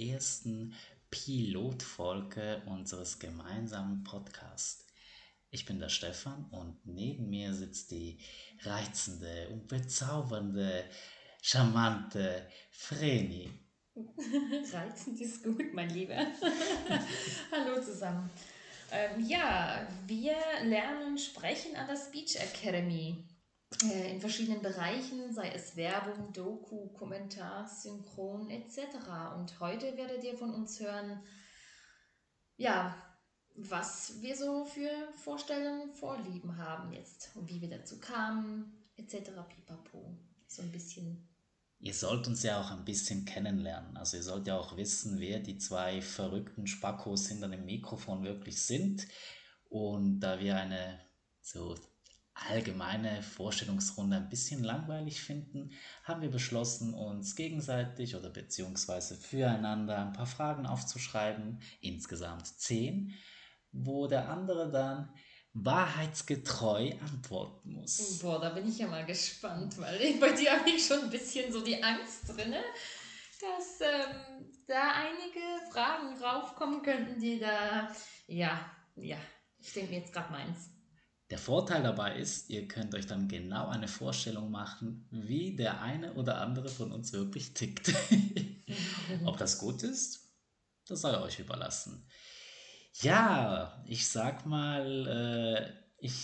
ersten Pilotfolge unseres gemeinsamen Podcasts. Ich bin der Stefan und neben mir sitzt die reizende und bezaubernde, charmante Vreni. Reizend ist gut, mein Lieber. Hallo zusammen. Ähm, ja, wir lernen sprechen an der Speech Academy äh, in verschiedenen Bereichen, sei es Werbung, Doku, Kommentar, Synchron etc. Und heute werdet ihr von uns hören, ja, was wir so für Vorstellungen, Vorlieben haben jetzt und wie wir dazu kamen, etc. Pipapo. So ein bisschen. Ihr sollt uns ja auch ein bisschen kennenlernen. Also ihr sollt ja auch wissen, wer die zwei verrückten Spackos hinter dem Mikrofon wirklich sind. Und da wir eine so allgemeine Vorstellungsrunde ein bisschen langweilig finden, haben wir beschlossen, uns gegenseitig oder beziehungsweise füreinander ein paar Fragen aufzuschreiben, insgesamt zehn, wo der andere dann wahrheitsgetreu antworten muss. Boah, da bin ich ja mal gespannt, weil bei dir habe ich schon ein bisschen so die Angst drin, dass ähm, da einige Fragen raufkommen könnten, die da, ja, ja, ich denke mir jetzt gerade meins. Der Vorteil dabei ist, ihr könnt euch dann genau eine Vorstellung machen, wie der eine oder andere von uns wirklich tickt. Ob das gut ist, das sei euch überlassen. Ja, ich sag mal, äh, ich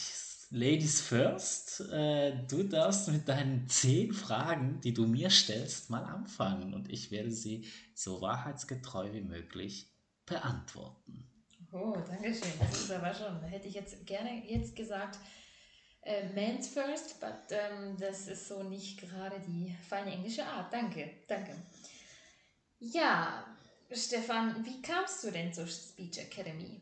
Ladies first, äh, du darfst mit deinen zehn Fragen, die du mir stellst, mal anfangen und ich werde sie so wahrheitsgetreu wie möglich beantworten. Oh, danke schön. Das ist aber schon, hätte ich jetzt gerne jetzt gesagt, äh, Man's first, but ähm, das ist so nicht gerade die feine englische Art. Danke, danke. Ja, Stefan, wie kamst du denn zur Speech Academy?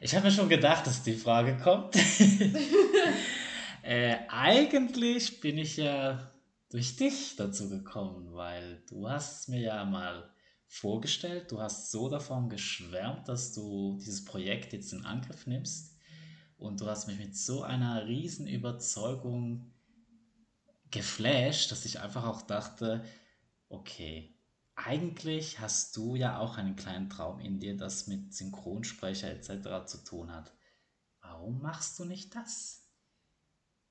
Ich habe mir schon gedacht, dass die Frage kommt. äh, eigentlich bin ich ja durch dich dazu gekommen, weil du hast mir ja mal vorgestellt. Du hast so davon geschwärmt, dass du dieses Projekt jetzt in Angriff nimmst. Und du hast mich mit so einer riesen Überzeugung geflasht, dass ich einfach auch dachte, okay, eigentlich hast du ja auch einen kleinen Traum in dir, das mit Synchronsprecher etc. zu tun hat. Warum machst du nicht das?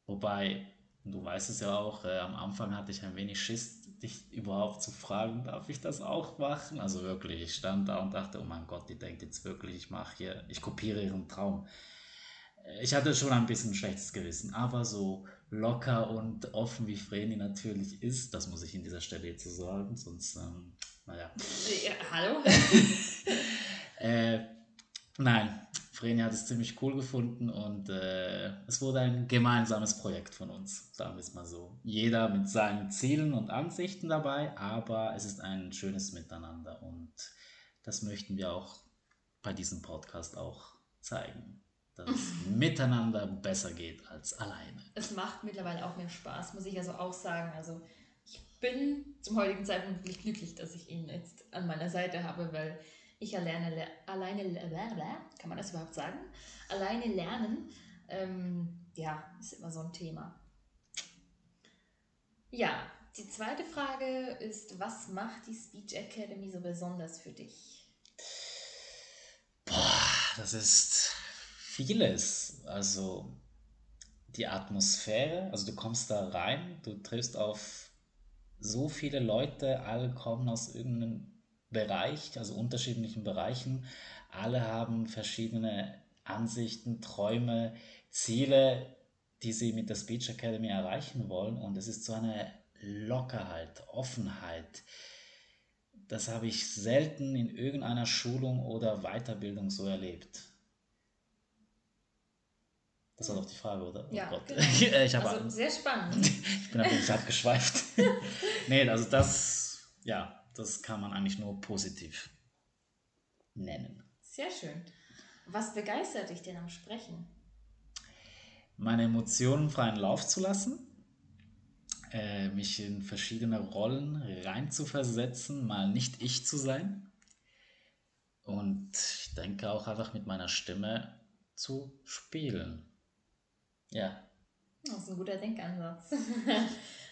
Wobei, du weißt es ja auch, äh, am Anfang hatte ich ein wenig Schiss, dich überhaupt zu fragen, darf ich das auch machen? Also wirklich, ich stand da und dachte, oh mein Gott, die denkt jetzt wirklich, ich mache hier, ich kopiere ihren Traum. Ich hatte schon ein bisschen ein schlechtes Gewissen, aber so locker und offen wie Vreni natürlich ist, das muss ich in dieser Stelle jetzt so sagen, sonst, ähm, naja. Ja, hallo? äh, nein, Vreni hat es ziemlich cool gefunden und äh, es wurde ein gemeinsames Projekt von uns, sagen wir es mal so. Jeder mit seinen Zielen und Ansichten dabei, aber es ist ein schönes Miteinander und das möchten wir auch bei diesem Podcast auch zeigen, dass es miteinander besser geht als alleine. Es macht mittlerweile auch mehr Spaß, muss ich also auch sagen. Also ich bin zum heutigen Zeitpunkt wirklich glücklich, dass ich ihn jetzt an meiner Seite habe, weil ich alleine, alleine kann man das überhaupt sagen? Alleine lernen, ähm, ja, ist immer so ein Thema. Ja, die zweite Frage ist, was macht die Speech Academy so besonders für dich? Boah, das ist vieles. Also die Atmosphäre, also du kommst da rein, du triffst auf so viele Leute, alle kommen aus irgendeinem Bereich, also unterschiedlichen Bereichen. Alle haben verschiedene Ansichten, Träume, Ziele, die sie mit der Speech Academy erreichen wollen. Und es ist so eine Lockerheit, Offenheit. Das habe ich selten in irgendeiner Schulung oder Weiterbildung so erlebt. Das war doch die Frage, oder? Oh ja, Gott. genau. ich habe also sehr spannend. ich bin ein wenig abgeschweift. nee, also das, ja, das kann man eigentlich nur positiv nennen. Sehr schön. Was begeistert dich denn am Sprechen? Meine Emotionen freien Lauf zu lassen, äh, mich in verschiedene Rollen reinzuversetzen, mal nicht ich zu sein. Und ich denke auch einfach mit meiner Stimme zu spielen. Ja. Das ist ein guter Denkansatz.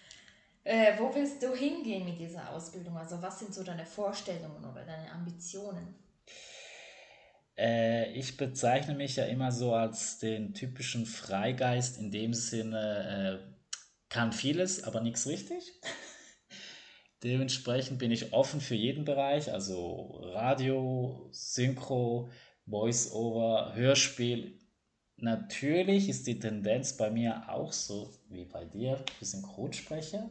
Äh, wo willst du hingehen mit dieser Ausbildung? Also was sind so deine Vorstellungen oder deine Ambitionen? Äh, ich bezeichne mich ja immer so als den typischen Freigeist in dem Sinne, äh, kann vieles, aber nichts richtig. Dementsprechend bin ich offen für jeden Bereich, also Radio, Synchro, Voice-Over, Hörspiel. Natürlich ist die Tendenz bei mir auch so wie bei dir, für Synchronsprecher,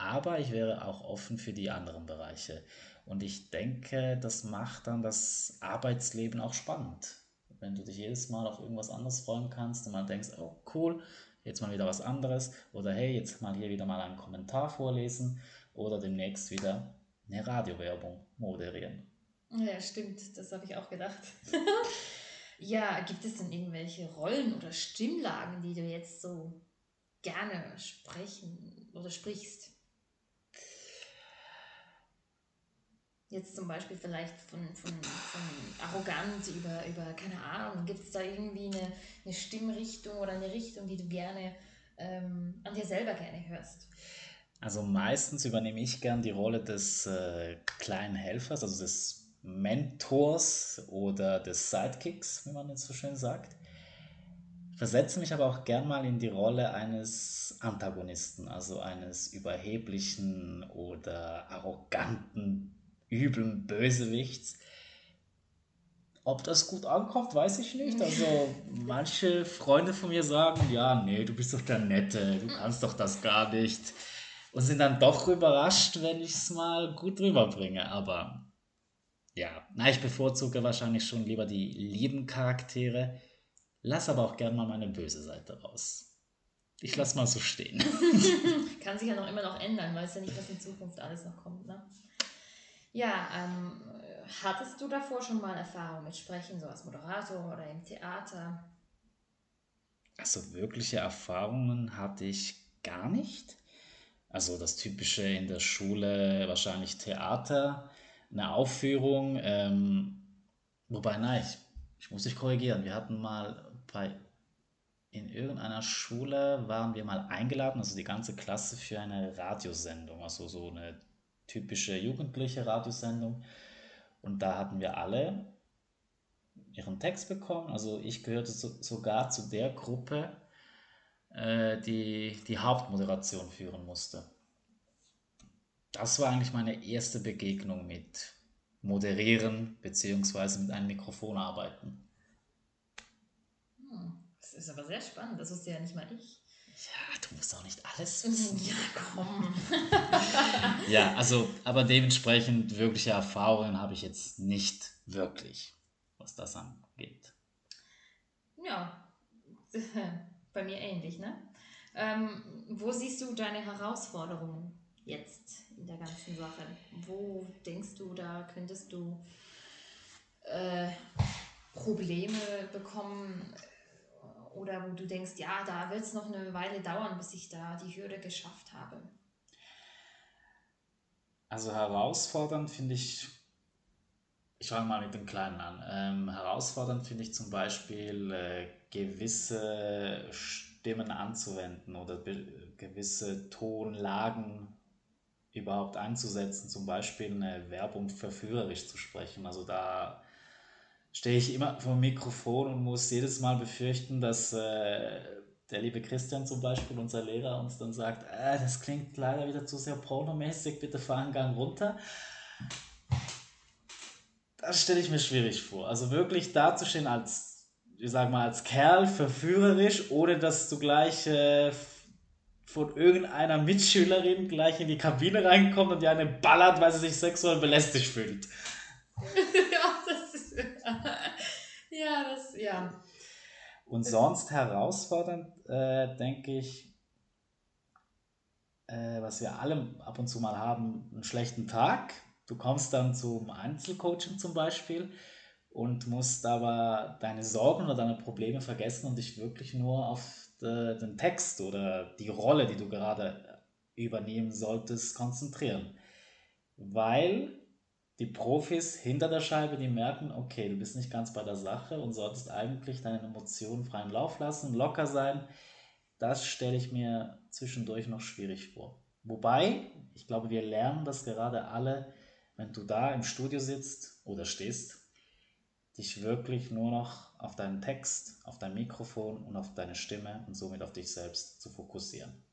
aber ich wäre auch offen für die anderen Bereiche. Und ich denke, das macht dann das Arbeitsleben auch spannend. Wenn du dich jedes Mal auf irgendwas anderes freuen kannst und mal denkst, oh cool, jetzt mal wieder was anderes. Oder hey, jetzt mal hier wieder mal einen Kommentar vorlesen. Oder demnächst wieder eine Radiowerbung moderieren. Ja, stimmt, das habe ich auch gedacht. ja, gibt es denn irgendwelche Rollen oder Stimmlagen, die du jetzt so gerne sprechen oder sprichst? Jetzt zum Beispiel vielleicht von, von, von arrogant über, über, keine Ahnung, gibt es da irgendwie eine, eine Stimmrichtung oder eine Richtung, die du gerne ähm, an dir selber gerne hörst? Also meistens übernehme ich gern die Rolle des äh, kleinen Helfers, also des Mentors oder des Sidekicks, wie man jetzt so schön sagt. Versetze mich aber auch gern mal in die Rolle eines Antagonisten, also eines überheblichen oder arroganten üblen Bösewichts. Ob das gut ankommt, weiß ich nicht. Also manche Freunde von mir sagen, ja, nee, du bist doch der Nette, du kannst doch das gar nicht. Und sind dann doch überrascht, wenn ich es mal gut rüberbringe. Aber ja, na, ich bevorzuge wahrscheinlich schon lieber die lieben Charaktere. Lass aber auch gern mal meine böse Seite raus. Ich lass mal so stehen. Kann sich ja noch immer noch ändern, weiß ja nicht, was in Zukunft alles noch kommt, ne? Ja, ähm, hattest du davor schon mal Erfahrung mit Sprechen, so als Moderator oder im Theater? Also wirkliche Erfahrungen hatte ich gar nicht. Also das typische in der Schule wahrscheinlich Theater, eine Aufführung. Ähm, wobei, nein, ich, ich muss dich korrigieren. Wir hatten mal bei in irgendeiner Schule waren wir mal eingeladen, also die ganze Klasse für eine Radiosendung, also so eine typische jugendliche Radiosendung. Und da hatten wir alle ihren Text bekommen. Also ich gehörte so, sogar zu der Gruppe, äh, die die Hauptmoderation führen musste. Das war eigentlich meine erste Begegnung mit Moderieren bzw. mit einem Mikrofon arbeiten. Hm, das ist aber sehr spannend, das wusste ja nicht mal ich. Ja, du musst auch nicht alles wissen. Ja, komm. ja, also, aber dementsprechend wirkliche Erfahrungen habe ich jetzt nicht wirklich, was das angeht. Ja, bei mir ähnlich, ne? Ähm, wo siehst du deine Herausforderungen jetzt in der ganzen Sache? Wo denkst du, da könntest du äh, Probleme bekommen? Oder wo du denkst, ja, da wird es noch eine Weile dauern, bis ich da die Hürde geschafft habe? Also herausfordernd finde ich, ich fange mal mit dem Kleinen an. Ähm, herausfordernd finde ich zum Beispiel äh, gewisse Stimmen anzuwenden oder gewisse Tonlagen überhaupt einzusetzen, zum Beispiel eine Werbung verführerisch zu sprechen. Also da stehe ich immer vor dem Mikrofon und muss jedes Mal befürchten, dass äh, der liebe Christian zum Beispiel, unser Lehrer, uns dann sagt, äh, das klingt leider wieder zu sehr pornomäßig, bitte fahr einen Gang runter. Das stelle ich mir schwierig vor. Also wirklich dazustehen als, ich sag mal, als Kerl, verführerisch, ohne dass du gleich äh, von irgendeiner Mitschülerin gleich in die Kabine reinkommt und die eine ballert, weil sie sich sexuell belästigt fühlt. ja, das, ja. Und sonst herausfordernd, äh, denke ich, äh, was wir alle ab und zu mal haben, einen schlechten Tag. Du kommst dann zum Einzelcoaching zum Beispiel und musst aber deine Sorgen oder deine Probleme vergessen und dich wirklich nur auf de, den Text oder die Rolle, die du gerade übernehmen solltest, konzentrieren. Weil die Profis hinter der Scheibe, die merken, okay, du bist nicht ganz bei der Sache und solltest eigentlich deine Emotionen freien Lauf lassen, locker sein. Das stelle ich mir zwischendurch noch schwierig vor. Wobei, ich glaube, wir lernen das gerade alle, wenn du da im Studio sitzt oder stehst, dich wirklich nur noch auf deinen Text, auf dein Mikrofon und auf deine Stimme und somit auf dich selbst zu fokussieren.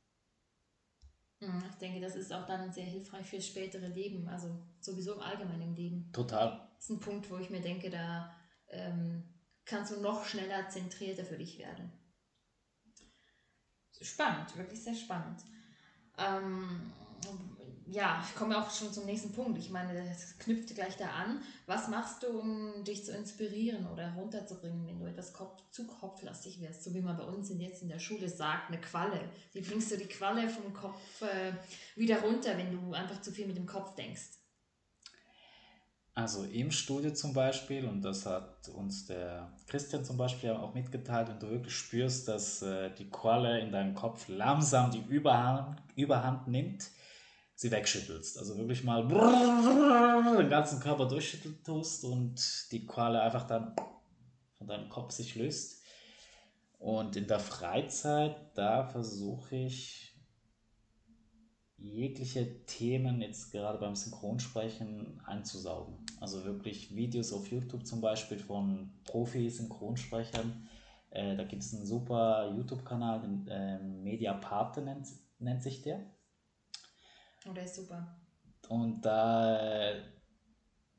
Hm, ich denke, das ist auch dann sehr hilfreich fürs spätere Leben, also sowieso im allgemeinen Leben. Total. Das ist ein Punkt, wo ich mir denke, da ähm, kannst du noch schneller zentrierter für dich werden. Spannend, wirklich sehr spannend. Ähm, ja, ich komme auch schon zum nächsten Punkt. Ich meine, das knüpft gleich da an. Was machst du, um dich zu inspirieren oder runterzubringen, wenn du etwas Kopf, zu kopflastig wirst? So wie man bei uns jetzt in der Schule sagt, eine Qualle. Wie bringst du die Qualle vom Kopf äh, wieder runter, wenn du einfach zu viel mit dem Kopf denkst? Also im Studio zum Beispiel, und das hat uns der Christian zum Beispiel auch mitgeteilt, wenn du wirklich spürst, dass äh, die Qualle in deinem Kopf langsam die Überhand, Überhand nimmt, sie wegschüttelst. Also wirklich mal den ganzen Körper durchschütteln tust und die Qualle einfach dann von deinem Kopf sich löst. Und in der Freizeit, da versuche ich jegliche Themen jetzt gerade beim Synchronsprechen einzusaugen. Also wirklich Videos auf YouTube zum Beispiel von Profi-Synchronsprechern. Äh, da gibt es einen super YouTube-Kanal, den äh, Mediaparte nennt, nennt sich der. Oh, ist super. Und da,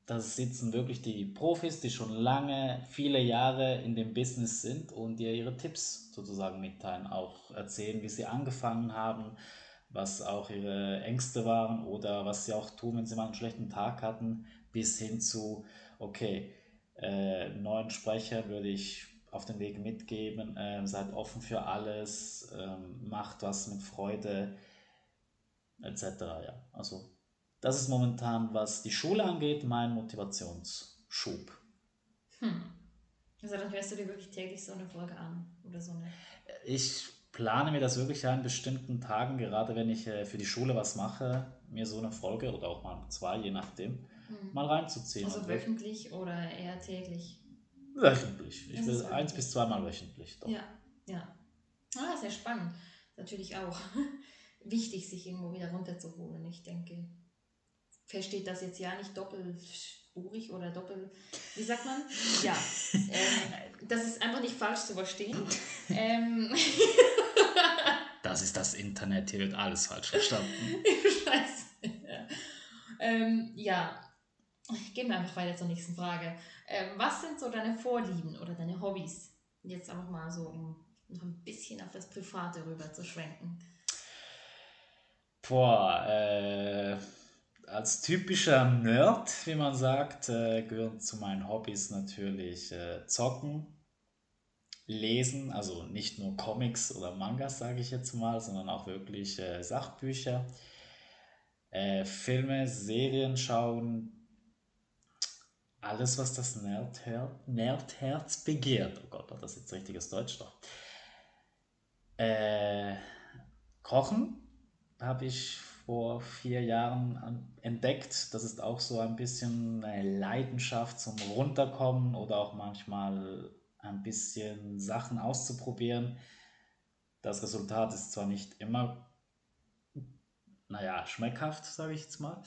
da sitzen wirklich die Profis, die schon lange, viele Jahre in dem Business sind und dir ihre Tipps sozusagen mitteilen, auch erzählen, wie sie angefangen haben, was auch ihre Ängste waren oder was sie auch tun, wenn sie mal einen schlechten Tag hatten, bis hin zu, okay, äh, neuen Sprechern würde ich auf den Weg mitgeben, äh, seid offen für alles, äh, macht was mit Freude, etc. Ja. Also das ist momentan, was die Schule angeht, mein Motivationsschub. Hm. Also dann hörst du dir wirklich täglich so eine Folge an oder so eine. Ich plane mir das wirklich an bestimmten Tagen, gerade wenn ich äh, für die Schule was mache, mir so eine Folge oder auch mal zwei, je nachdem, hm. mal reinzuziehen. Also wöchentlich oder eher täglich? Wöchentlich. Ich will eins bis zweimal wöchentlich. Doch. Ja, ja. Ah, sehr spannend. Natürlich auch. wichtig, sich irgendwo wieder runterzuholen. Ich denke, versteht das jetzt ja nicht doppelspurig oder doppel, wie sagt man? Ja, ähm, das ist einfach nicht falsch zu verstehen. ähm, das ist das Internet, hier wird alles falsch verstanden. Scheiße. Ja. Ähm, ja, gehen wir einfach weiter zur nächsten Frage. Ähm, was sind so deine Vorlieben oder deine Hobbys? Jetzt einfach mal so, um noch ein bisschen auf das Private rüber zu schwenken. Boah, äh, als typischer Nerd, wie man sagt, äh, gehören zu meinen Hobbys natürlich äh, Zocken, Lesen, also nicht nur Comics oder Mangas, sage ich jetzt mal, sondern auch wirklich äh, Sachbücher, äh, Filme, Serien schauen, alles, was das Nerdher Nerdherz begehrt. Oh Gott, war das jetzt richtiges Deutsch doch. Äh, kochen, habe ich vor vier Jahren entdeckt. Das ist auch so ein bisschen eine Leidenschaft zum Runterkommen oder auch manchmal ein bisschen Sachen auszuprobieren. Das Resultat ist zwar nicht immer, naja, schmeckhaft, sage ich jetzt mal,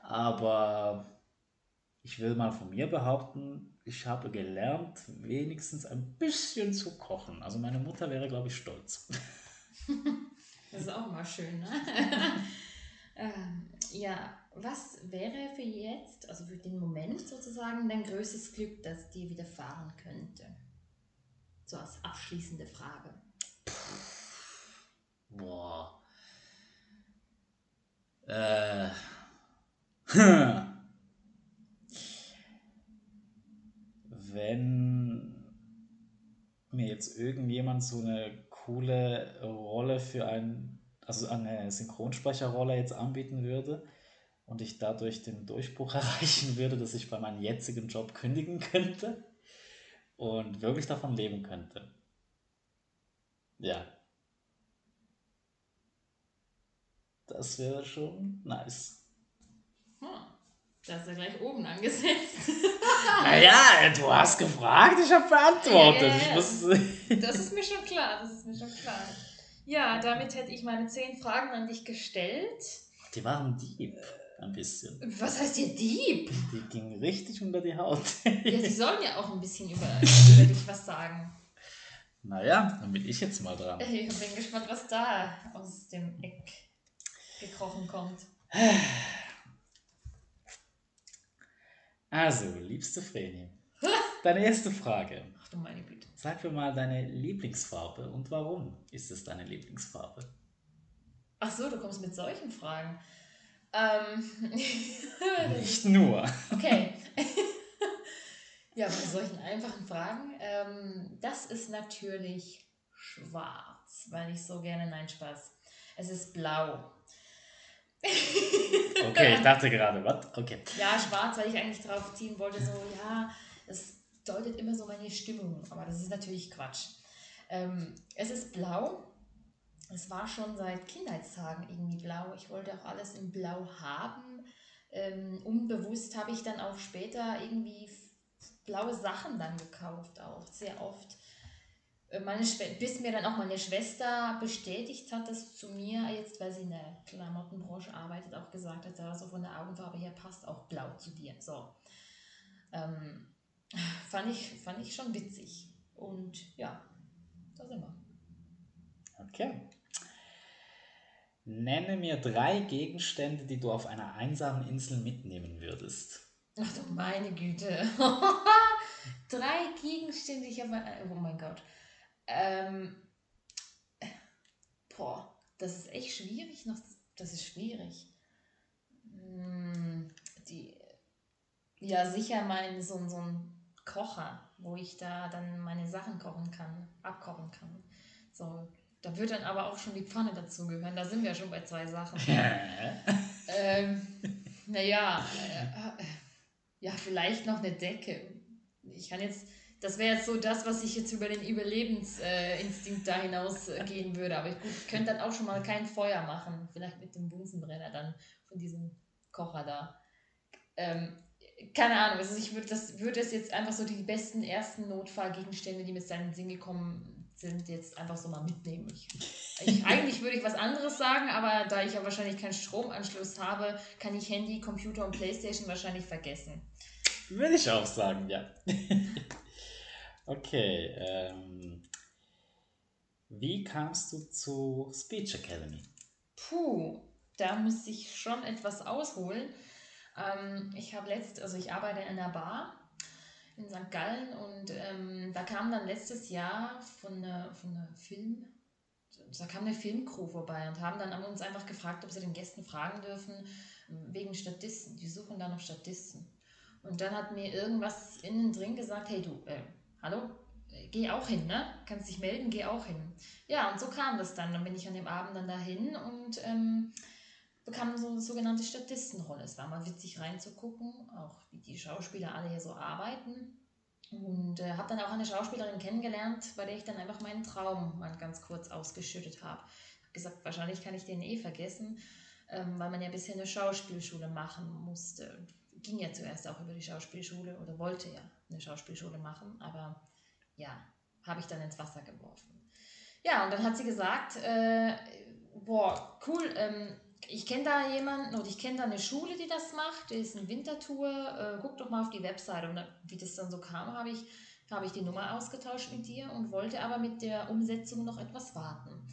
aber ich will mal von mir behaupten, ich habe gelernt, wenigstens ein bisschen zu kochen. Also meine Mutter wäre, glaube ich, stolz. Das ist auch mal schön, ne? ähm, ja, was wäre für jetzt, also für den Moment sozusagen, dein größtes Glück, das dir widerfahren könnte? So als abschließende Frage. Boah. Äh. Wenn mir jetzt irgendjemand so eine coole Rolle für ein, also eine Synchronsprecherrolle jetzt anbieten würde und ich dadurch den Durchbruch erreichen würde, dass ich bei meinem jetzigen Job kündigen könnte und wirklich davon leben könnte. Ja. Das wäre schon nice. Da ist er gleich oben angesetzt. naja, du hast gefragt, ich habe beantwortet. Ja, ja, ja. Muss... das ist mir schon klar, das ist mir schon klar. Ja, damit hätte ich meine zehn Fragen an dich gestellt. Die waren deep, ein bisschen. Was heißt hier Dieb? Die gingen richtig unter die Haut. Ja, sie sollen ja auch ein bisschen über, über dich was sagen. Naja, dann bin ich jetzt mal dran. Ich bin gespannt, was da aus dem Eck gekrochen kommt. Also, liebste Vreni, deine erste Frage. Ach du meine Güte. Sag mir mal deine Lieblingsfarbe und warum ist es deine Lieblingsfarbe? Ach so, du kommst mit solchen Fragen. Ähm, Nicht nur. okay. ja, bei solchen einfachen Fragen. Ähm, das ist natürlich schwarz, weil ich so gerne, nein, Spaß. Es ist blau. Okay, ich dachte gerade, was? Okay. Ja, schwarz, weil ich eigentlich drauf ziehen wollte, so, ja, es deutet immer so meine Stimmung, aber das ist natürlich Quatsch. Ähm, es ist blau. Es war schon seit Kindheitstagen irgendwie blau. Ich wollte auch alles in blau haben. Ähm, unbewusst habe ich dann auch später irgendwie blaue Sachen dann gekauft, auch sehr oft. Äh, Meine bis mir dann auch meine Schwester bestätigt hat, dass zu mir, jetzt weil sie in der Klamottenbranche arbeitet, auch gesagt hat, also von der Augenfarbe her passt auch blau zu dir. So. Ähm, fand, ich, fand ich schon witzig. Und ja, da sind wir. Okay. Nenne mir drei Gegenstände, die du auf einer einsamen Insel mitnehmen würdest. Ach du meine Güte. Drei Gegenstände, ich habe. Oh mein Gott. Ähm, boah, das ist echt schwierig. Noch, das ist schwierig. Hm, Die, ja, sicher mein so, ein- so ein Kocher, wo ich da dann meine Sachen kochen kann, abkochen kann. So, da wird dann aber auch schon die Pfanne dazugehören. Da sind wir schon bei zwei Sachen. Ähm, naja, äh, äh, ja, vielleicht noch eine Decke. Ich kann jetzt, das wäre jetzt so das, was ich jetzt über den Überlebensinstinkt äh, da hinaus äh, würde. Aber ich, gut, ich könnte dann auch schon mal kein Feuer machen. Vielleicht mit dem Bunsenbrenner dann von diesem Kocher da. Ähm, keine Ahnung, also ich würde das würde es jetzt einfach so die besten ersten Notfallgegenstände, die mir jetzt in den Sinn gekommen sind, jetzt einfach so mal mitnehmen. Ich, ich, eigentlich würde ich was anderes sagen, aber da ich ja wahrscheinlich keinen Stromanschluss habe, kann ich Handy, Computer und Playstation wahrscheinlich vergessen. Würde ich auch sagen, ja. okay. Ähm, wie kamst du zu Speech Academy? Puh, da muss ich schon etwas ausholen. Ähm, ich habe letzt, also ich arbeite in einer Bar in St. Gallen und ähm, da kam dann letztes Jahr von einer, von einer Film, da kam eine Filmcrew vorbei und haben dann an uns einfach gefragt, ob sie den Gästen fragen dürfen, wegen Statisten. Die suchen da noch Statisten. Und dann hat mir irgendwas innen drin gesagt, hey du, äh, hallo, äh, geh auch hin, ne? Kannst dich melden, geh auch hin. Ja, und so kam das dann. Dann bin ich an dem Abend dann dahin und ähm, bekam so eine sogenannte Statistenrolle. Es war mal witzig reinzugucken, auch wie die Schauspieler alle hier so arbeiten. Und äh, habe dann auch eine Schauspielerin kennengelernt, bei der ich dann einfach meinen Traum mal ganz kurz ausgeschüttet habe. Habe gesagt, wahrscheinlich kann ich den eh vergessen, ähm, weil man ja bisher eine Schauspielschule machen musste. Ging ja zuerst auch über die Schauspielschule oder wollte ja eine Schauspielschule machen, aber ja, habe ich dann ins Wasser geworfen. Ja, und dann hat sie gesagt, äh, boah, cool, ähm, ich kenne da jemanden oder ich kenne da eine Schule, die das macht, die ist in Wintertour, äh, guck doch mal auf die Webseite. Und da, wie das dann so kam, habe ich, habe ich die Nummer ausgetauscht mit dir und wollte aber mit der Umsetzung noch etwas warten.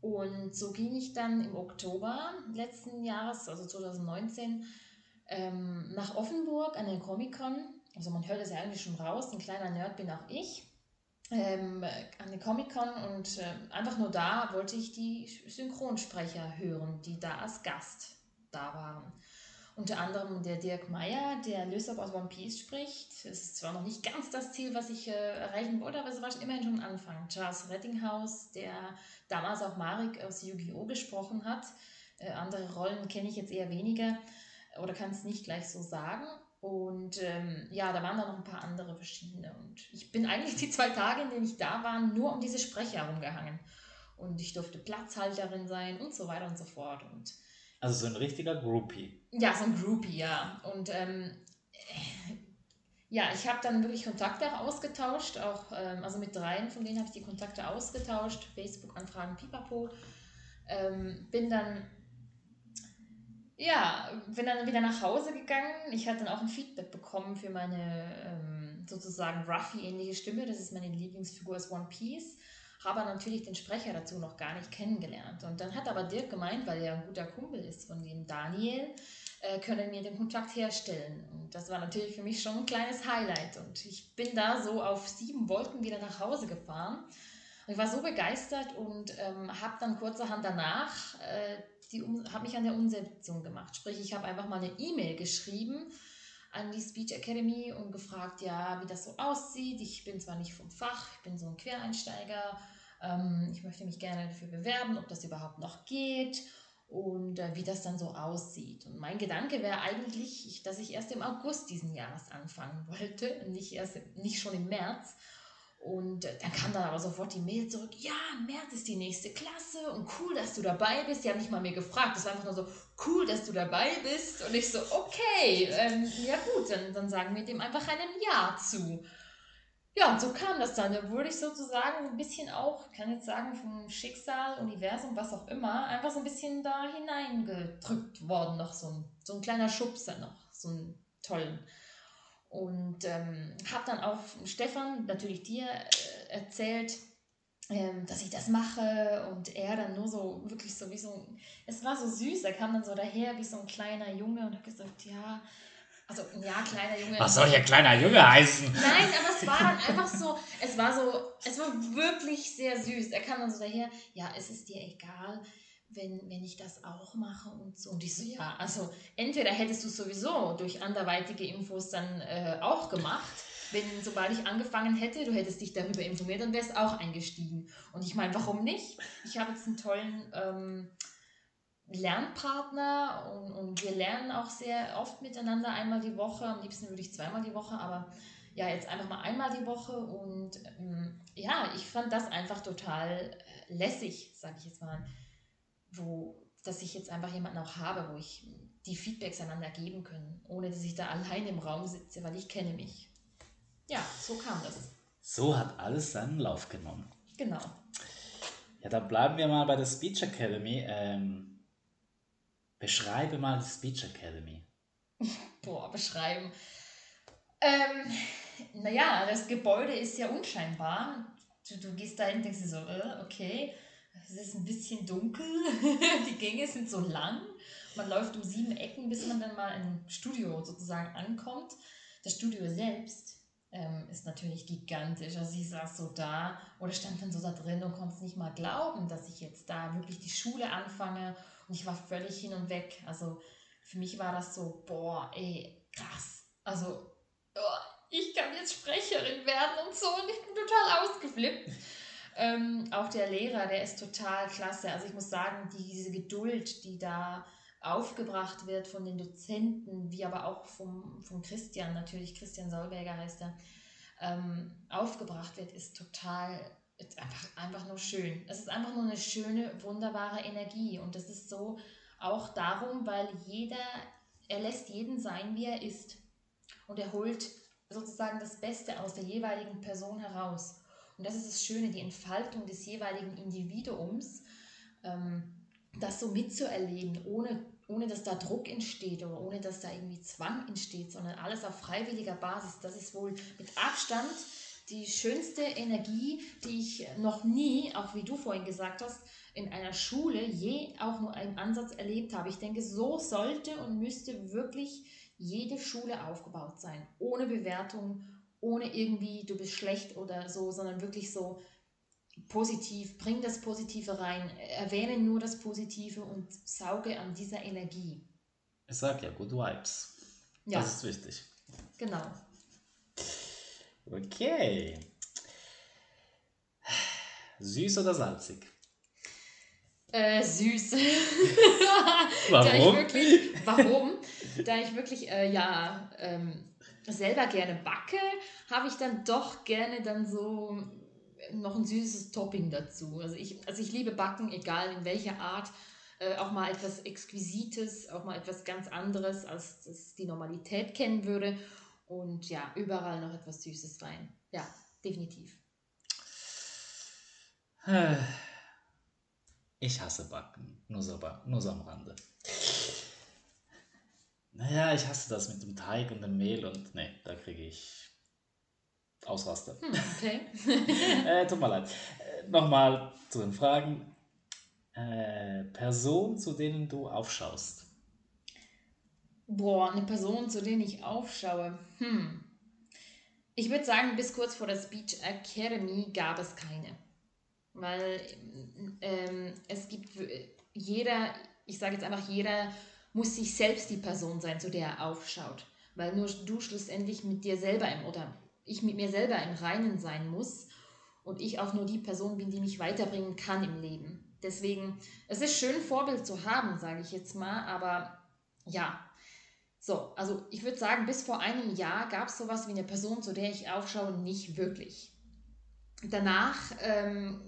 Und so ging ich dann im Oktober letzten Jahres, also 2019, ähm, nach Offenburg an den Comic-Con. Also man hört es ja eigentlich schon raus, ein kleiner Nerd bin auch ich ähm, an den Comic-Con und äh, einfach nur da wollte ich die Synchronsprecher hören, die da als Gast da waren. Unter anderem der Dirk Meyer, der Lysop aus One Piece spricht. Es ist zwar noch nicht ganz das Ziel, was ich äh, erreichen wollte, aber es war schon immerhin schon ein Anfang. Charles Rettinghaus, der damals auch Marik aus Yu-Gi-Oh! gesprochen hat. Äh, andere Rollen kenne ich jetzt eher weniger oder kann es nicht gleich so sagen. Und ähm, ja, da waren dann noch ein paar andere verschiedene. Und ich bin eigentlich die zwei Tage, in denen ich da war, nur um diese Sprecher herumgehangen. Und ich durfte Platzhalterin sein und so weiter und so fort. Und Also so ein richtiger Groupie. ja, so ein Groupie, ja. Und ähm, ja, ich habe dann wirklich Kontakte auch ausgetauscht, auch, ähm, also mit dreien von denen habe ich die Kontakte ausgetauscht, Facebook-Anfragen, pipapo. Ähm, bin dann, ja, bin dann wieder nach Hause gegangen. Ich hatte dann auch ein Feedback bekommen für meine ähm, sozusagen Ruffy-ähnliche Stimme. Das ist meine Lieblingsfigur aus One Piece. Habe natürlich den Sprecher dazu noch gar nicht kennengelernt. Und dann hat aber Dirk gemeint, weil er ein guter Kumpel ist von dem Daniel, äh, können wir den Kontakt herstellen. Und das war natürlich für mich schon ein kleines Highlight. Und ich bin da so auf sieben Wolken wieder nach Hause gefahren. Und ich war so begeistert und ähm, habe dann kurzerhand danach äh, habe mich an der Umsetzung gemacht. Sprich, ich habe einfach mal eine E-Mail geschrieben an die Speech Academy und gefragt, ja, wie das so aussieht. Ich bin zwar nicht vom Fach, ich bin so ein Quereinsteiger. Ähm, ich möchte mich gerne dafür bewerben, ob das überhaupt noch geht und äh, wie das dann so aussieht. Und mein Gedanke wäre eigentlich, dass ich erst im August diesen Jahres anfangen wollte, nicht, erst, nicht schon im März. Und dann kam dann aber sofort die Mail zurück, ja, März ist die nächste Klasse und cool, dass du dabei bist. Die haben nicht mal mir gefragt, das war einfach nur so, cool, dass du dabei bist. Und ich so, okay, ähm, ja gut, dann, dann sagen wir dem einfach einem Ja zu. Ja, und so kam das dann. Da wurde ich sozusagen ein bisschen auch, kann jetzt sagen, vom Schicksal, Universum, was auch immer, einfach so ein bisschen da hineingedrückt worden. Noch so ein, so ein kleiner Schubser noch, so einen tollen. Und ähm, habe dann auch Stefan, natürlich dir, äh, erzählt, ähm, dass ich das mache und er dann nur so, wirklich so wie so, es war so süß, er kam dann so daher wie so ein kleiner Junge und hat gesagt, ja, also, ja, kleiner Junge. Was soll hier kleiner Junge heißen? Nein, aber es war dann einfach so, es war so, es war wirklich sehr süß. Er kam dann so daher, ja, es ist dir egal, wenn, wenn ich das auch mache und so. Und ich so, ja, also entweder hättest du sowieso durch anderweitige Infos dann äh, auch gemacht, wenn, sobald ich angefangen hätte, du hättest dich darüber informiert, dann wärst auch eingestiegen. Und ich meine, warum nicht? Ich habe jetzt einen tollen ähm, Lernpartner und, und wir lernen auch sehr oft miteinander einmal die Woche. Am liebsten würde ich zweimal die Woche, aber ja, jetzt einfach mal einmal die Woche. Und ähm, ja, ich fand das einfach total äh, lässig, sage ich jetzt mal, wo, dass ich jetzt einfach jemanden auch habe, wo ich die Feedbacks einander geben können, ohne dass ich da allein im Raum sitze, weil ich kenne mich. Ja, so kam das. So hat alles seinen Lauf genommen. Genau. Ja, dann bleiben wir mal bei der Speech Academy. Ähm Beschreibe mal die Speech Academy. Boah, beschreiben. Ähm, naja, das Gebäude ist ja unscheinbar. Du, du gehst da hin und denkst dir so, äh, okay, es ist ein bisschen dunkel, die Gänge sind so lang. Man läuft um sieben Ecken, bis man dann mal im Studio sozusagen ankommt. Das Studio selbst ähm, ist natürlich gigantisch. Also ich saß so da oder stand dann so da drin und konnte es nicht mal glauben, dass ich jetzt da wirklich die Schule anfange und ich war völlig hin und weg. Also für mich war das so, boah, ey, krass. Also, oh, ich kann jetzt Sprecherin werden und so und ich bin total ausgeflippt. Ähm, auch der Lehrer, der ist total klasse. Also ich muss sagen, diese Geduld, die da aufgebracht wird von den Dozenten, wie aber auch vom, vom Christian, natürlich Christian Solberger heißt er, ähm, aufgebracht wird, ist total einfach, einfach nur schön. Es ist einfach nur eine schöne, wunderbare Energie. Und das ist so auch darum, weil jeder, er lässt jeden sein, wie er ist. Und er holt sozusagen das Beste aus der jeweiligen Person heraus. Und das ist das Schöne, die Entfaltung des jeweiligen Individuums, ähm, das so mitzuerleben, ohne, ohne dass da Druck entsteht oder ohne dass da irgendwie Zwang entsteht, sondern alles auf freiwilliger Basis. Das ist wohl mit Abstand die schönste Energie, die ich noch nie, auch wie du vorhin gesagt hast, in einer Schule je auch nur einen Ansatz erlebt habe. Ich denke, so sollte und müsste wirklich jede Schule aufgebaut sein. Ohne Bewertung, ohne irgendwie, du bist schlecht oder so, sondern wirklich so positiv, bring das Positive rein, erwähne nur das Positive und sauge an dieser Energie. Ich sag ja, good vibes. Ja. Das ist wichtig. Genau. Okay. Süß oder salzig? Äh, süß. warum? da ich wirklich, warum? Da ich wirklich, äh, ja, ähm, selber gerne backe, habe ich dann doch gerne dann so noch ein süßes Topping dazu. Also ich, also ich liebe Backen, egal in welcher Art. Äh, auch mal etwas Exquisites, auch mal etwas ganz anderes, als das die Normalität kennen würde. und ja, überall noch etwas Süßes rein. Ja, definitiv. Ich hasse Backen, nur so, nur so am Rande. Naja, ich hasse das mit dem Teig und dem Mehl und ne, da kriege ich Ausraster. Hm, okay. äh, tut mir leid. Äh, Nochmal zu den Fragen. Äh, Personen, zu denen du aufschaust. Boah, eine Person, zu denen ich aufschaue. Hm. Ich würde sagen, bis kurz vor der Speech Academy gab es keine. Weil ähm, es gibt jeder, ich sage jetzt einfach, jeder muss sich selbst die Person sein, zu der er aufschaut. Weil nur du schlussendlich mit dir selber im, oder ich mit mir selber im Reinen sein muss und ich auch nur die Person bin, die mich weiterbringen kann im Leben. Deswegen, es ist schön, Vorbild zu haben, sage ich jetzt mal, aber ja. So, also ich würde sagen, bis vor einem Jahr gab es sowas wie eine Person, zu der ich aufschaue, nicht wirklich. Danach ähm,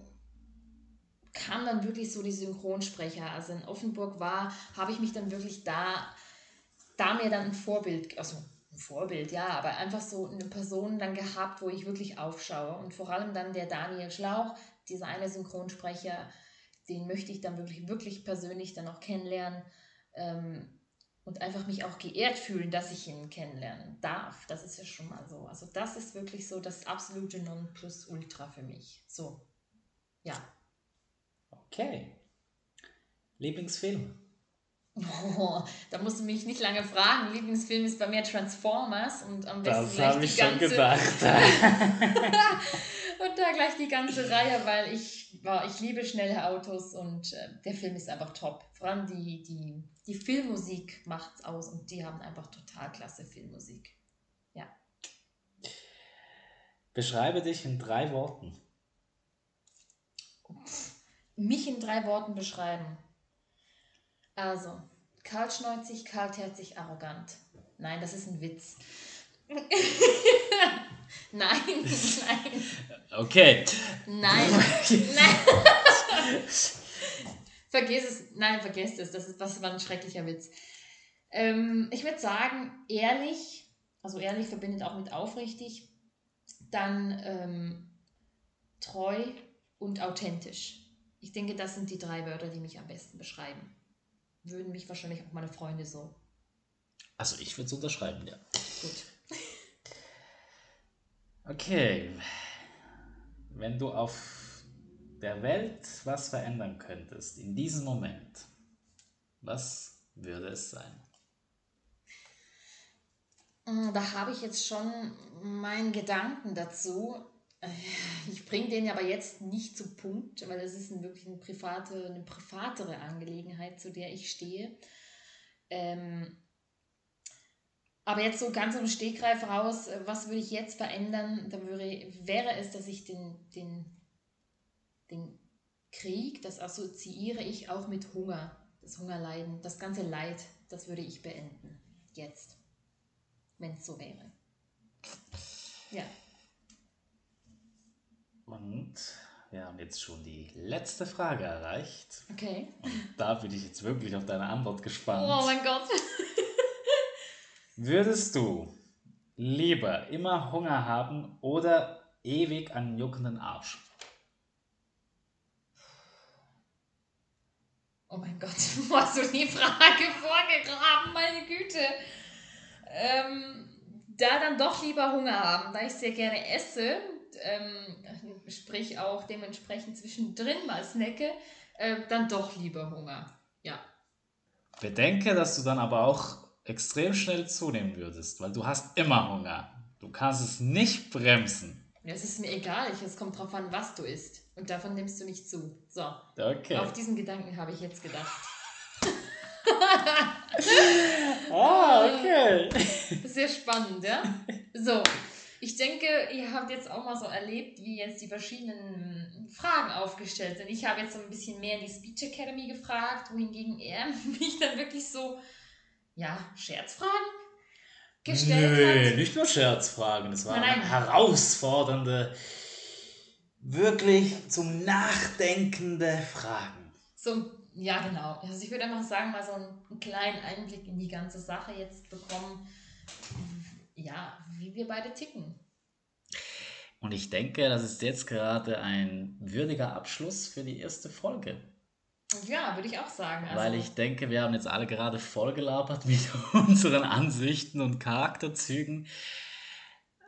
kam dann wirklich so die Synchronsprecher. Also in Offenburg war, habe ich mich dann wirklich da, da mir dann ein Vorbild, also ein Vorbild, ja, aber einfach so eine Person dann gehabt, wo ich wirklich aufschaue. Und vor allem dann der Daniel Schlauch, dieser eine Synchronsprecher, den möchte ich dann wirklich, wirklich persönlich dann auch kennenlernen. Ähm, und einfach mich auch geehrt fühlen, dass ich ihn kennenlernen darf. Das ist ja schon mal so. Also das ist wirklich so das absolute Nonplusultra für mich. So, ja. Okay. Lieblingsfilm? Oh, da musst du mich nicht lange fragen. Lieblingsfilm ist bei mir Transformers und am besten das habe ich ganze... schon gedacht. und da gleich die ganze Reihe, weil ich, wow, ich liebe schnelle Autos und äh, der Film ist einfach top. Vor allem die, die, die Filmmusik macht es aus und die haben einfach total klasse Filmmusik. Ja. Beschreibe dich in drei Worten mich in drei Worten beschreiben. Also, kaltschneuzig, kaltherzig, arrogant. Nein, das ist ein Witz. nein, nein. Okay. Nein, nein. vergiss es, nein, vergiss es. Das, ist, das war ein schrecklicher Witz. Ähm, ich würde sagen, ehrlich, also ehrlich verbindet auch mit aufrichtig, dann ähm, treu und authentisch. Ich denke, das sind die drei Wörter, die mich am besten beschreiben. Würden mich wahrscheinlich auch meine Freunde so. Also ich würde es unterschreiben, ja. Gut. Okay. Wenn du auf der Welt was verändern könntest, in diesem Moment, was würde es sein? Mm, da habe ich jetzt schon meinen Gedanken dazu. Äh, ich bringe den aber jetzt nicht zu Punkt, weil das ist wirklich eine, private, eine privatere Angelegenheit, zu der ich stehe. Ähm, aber jetzt so ganz im Stegreif raus, äh, was würde ich jetzt verändern? Da würde, wäre es, dass ich den, den, den Krieg, das assoziiere ich auch mit Hunger, das Hungerleiden, das ganze Leid, das würde ich beenden. Jetzt. Wenn es so wäre. Ja. Und wir haben jetzt schon die letzte Frage erreicht. Okay. Und da bin ich jetzt wirklich auf deine Antwort gespannt. Oh mein Gott. Würdest du lieber immer Hunger haben oder ewig einen juckenden Arsch? Oh mein Gott, wo hast du die Frage vorgegraben, meine Güte? Ähm, da dann doch lieber Hunger haben, da ich sehr gerne esse, ähm, sprich auch dementsprechend zwischendrin mal snacke, äh, dann doch lieber Hunger. Ja. Bedenke, dass du dann aber auch extrem schnell zunehmen würdest, weil du hast immer Hunger. Du kannst es nicht bremsen. Es ist mir egal, es kommt drauf an, was du isst. Und davon nimmst du nicht zu. So. Okay. Auf diesen Gedanken habe ich jetzt gedacht. ah, okay. Sehr spannend, ja? So, ich denke, ihr habt jetzt auch mal so erlebt, wie jetzt die verschiedenen Fragen aufgestellt sind. Ich habe jetzt so ein bisschen mehr in die Speech Academy gefragt, wohingegen er mich dann wirklich so, ja, Scherzfragen gestellt Nö, hat. nicht nur Scherzfragen, es waren nein, nein. herausfordernde, wirklich zum Nachdenkende Fragen. So, ja, genau. Also ich würde einfach sagen, mal so einen kleinen Einblick in die ganze Sache jetzt bekommen ja, wie wir beide ticken. Und ich denke, das ist jetzt gerade ein würdiger Abschluss für die erste Folge. Ja, würde ich auch sagen. Also Weil ich denke, wir haben jetzt alle gerade vollgelabert mit unseren Ansichten und Charakterzügen.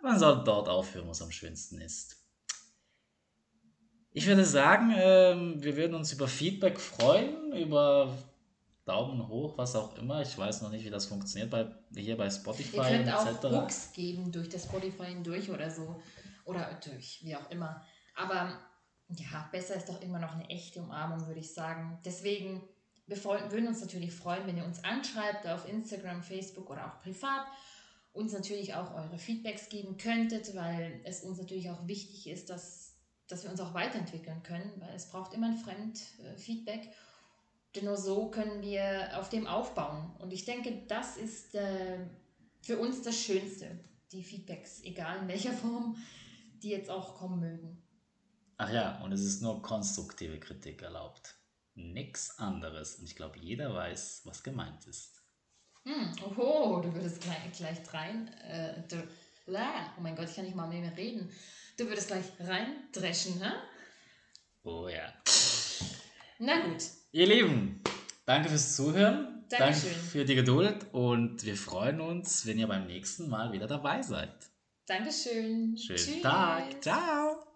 Man soll dort aufhören, wo es am schönsten ist. Ich würde sagen, ähm, wir würden uns über Feedback freuen, über Daumen hoch, was auch immer. Ich weiß noch nicht, wie das funktioniert bei, hier bei Spotify Ihr könnt etc. auch Hooks geben durch das Spotify hindurch oder so. Oder durch, wie auch immer. Aber ja, besser ist doch immer noch eine echte Umarmung, würde ich sagen. Deswegen, wir würden uns natürlich freuen, wenn ihr uns anschreibt auf Instagram, Facebook oder auch privat. Uns natürlich auch eure Feedbacks geben könntet, weil es uns natürlich auch wichtig ist, dass, dass wir uns auch weiterentwickeln können, weil es braucht immer ein Fremdfeedback. Denn nur so können wir auf dem aufbauen. Und ich denke, das ist äh, für uns das Schönste, die Feedbacks, egal in welcher Form die jetzt auch kommen mögen. Ach ja, und es ist nur konstruktive Kritik erlaubt. Nichts anderes. Und ich glaube, jeder weiß, was gemeint ist. Hm, oho, du würdest gleich, gleich rein. Äh, du, la, oh mein Gott, ich kann nicht mal mehr reden. Du würdest gleich reindreschen, hä? Oh ja. Na gut. Ihr Lieben, danke fürs Zuhören. Dankeschön. Danke für die Geduld und wir freuen uns, wenn ihr beim nächsten Mal wieder dabei seid. Dankeschön. Schönen Tschüss. Tag. Ciao.